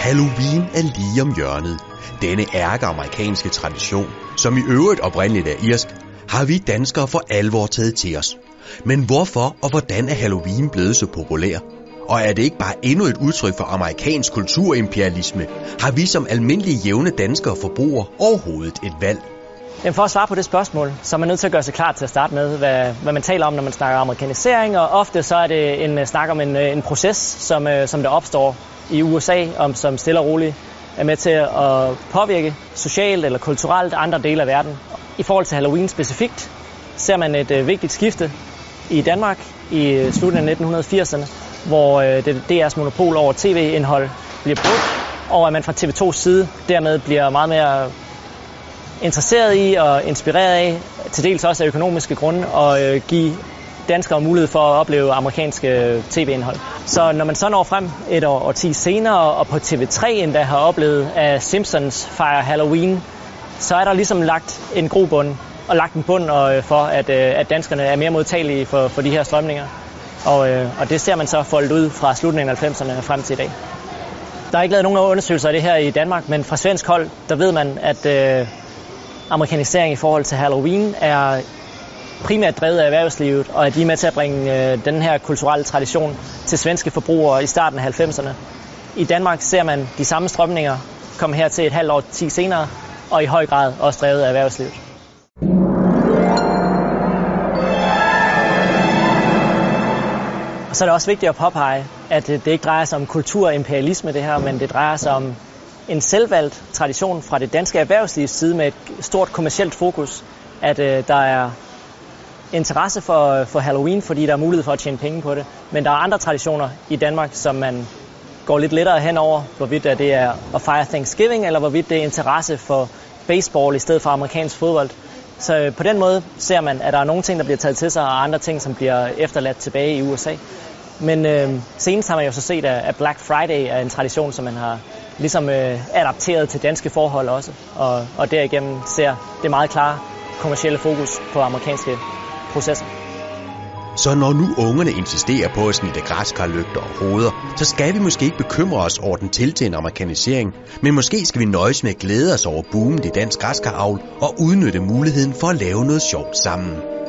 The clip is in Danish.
Halloween er lige om hjørnet. Denne ærke-amerikanske tradition, som i øvrigt oprindeligt er irsk, har vi danskere for alvor taget til os. Men hvorfor og hvordan er Halloween blevet så populær? Og er det ikke bare endnu et udtryk for amerikansk kulturimperialisme? Har vi som almindelige jævne danskere forbrugere overhovedet et valg? Jamen for at svare på det spørgsmål, så er man nødt til at gøre sig klar til at starte med, hvad, hvad man taler om, når man snakker amerikanisering, og ofte så er det en øh, snak om en, øh, en proces, som, øh, som der opstår i USA, om, som stille og roligt er med til at påvirke socialt eller kulturelt andre dele af verden. I forhold til Halloween specifikt, ser man et øh, vigtigt skifte i Danmark i øh, slutningen af 1980'erne, hvor øh, det, DR's monopol over tv-indhold bliver brudt, og at man fra TV2's side dermed bliver meget mere interesseret i og inspireret af, til dels også af økonomiske grunde, at øh, give danskere mulighed for at opleve amerikanske øh, tv-indhold. Så når man så når frem et år og ti senere, og på TV3 endda har oplevet, at Simpsons fejrer Halloween, så er der ligesom lagt en grobund og lagt en bund øh, for, at, øh, at danskerne er mere modtagelige for, for de her strømninger. Og, og det ser man så foldet ud fra slutningen af 90'erne frem til i dag. Der er ikke lavet nogen undersøgelser af det her i Danmark, men fra svensk hold, der ved man, at øh, amerikanisering i forhold til Halloween er primært drevet af erhvervslivet, og at de er med til at bringe øh, den her kulturelle tradition til svenske forbrugere i starten af 90'erne. I Danmark ser man de samme strømninger komme her til et halvt år ti senere, og i høj grad også drevet af erhvervslivet. Og så er det også vigtigt at påpege, at øh, det ikke drejer sig om kulturimperialisme det her, men det drejer sig om en selvvalgt tradition fra det danske erhvervslivs side med et stort kommersielt fokus, at øh, der er interesse for, øh, for Halloween, fordi der er mulighed for at tjene penge på det. Men der er andre traditioner i Danmark, som man går lidt lettere henover, hvorvidt det er at fejre Thanksgiving, eller hvorvidt det er interesse for baseball i stedet for amerikansk fodbold. Så øh, på den måde ser man, at der er nogle ting, der bliver taget til sig, og andre ting, som bliver efterladt tilbage i USA. Men øh, senest har man jo så set, at Black Friday er en tradition, som man har ligesom øh, adapteret til danske forhold også. Og, og derigennem ser det meget klare kommercielle fokus på amerikanske processer. Så når nu ungerne insisterer på at snitte græskarlygter og hoveder, så skal vi måske ikke bekymre os over den tiltagende amerikanisering, men måske skal vi nøjes med at glæde os over boomen i dansk græskaravl og udnytte muligheden for at lave noget sjovt sammen.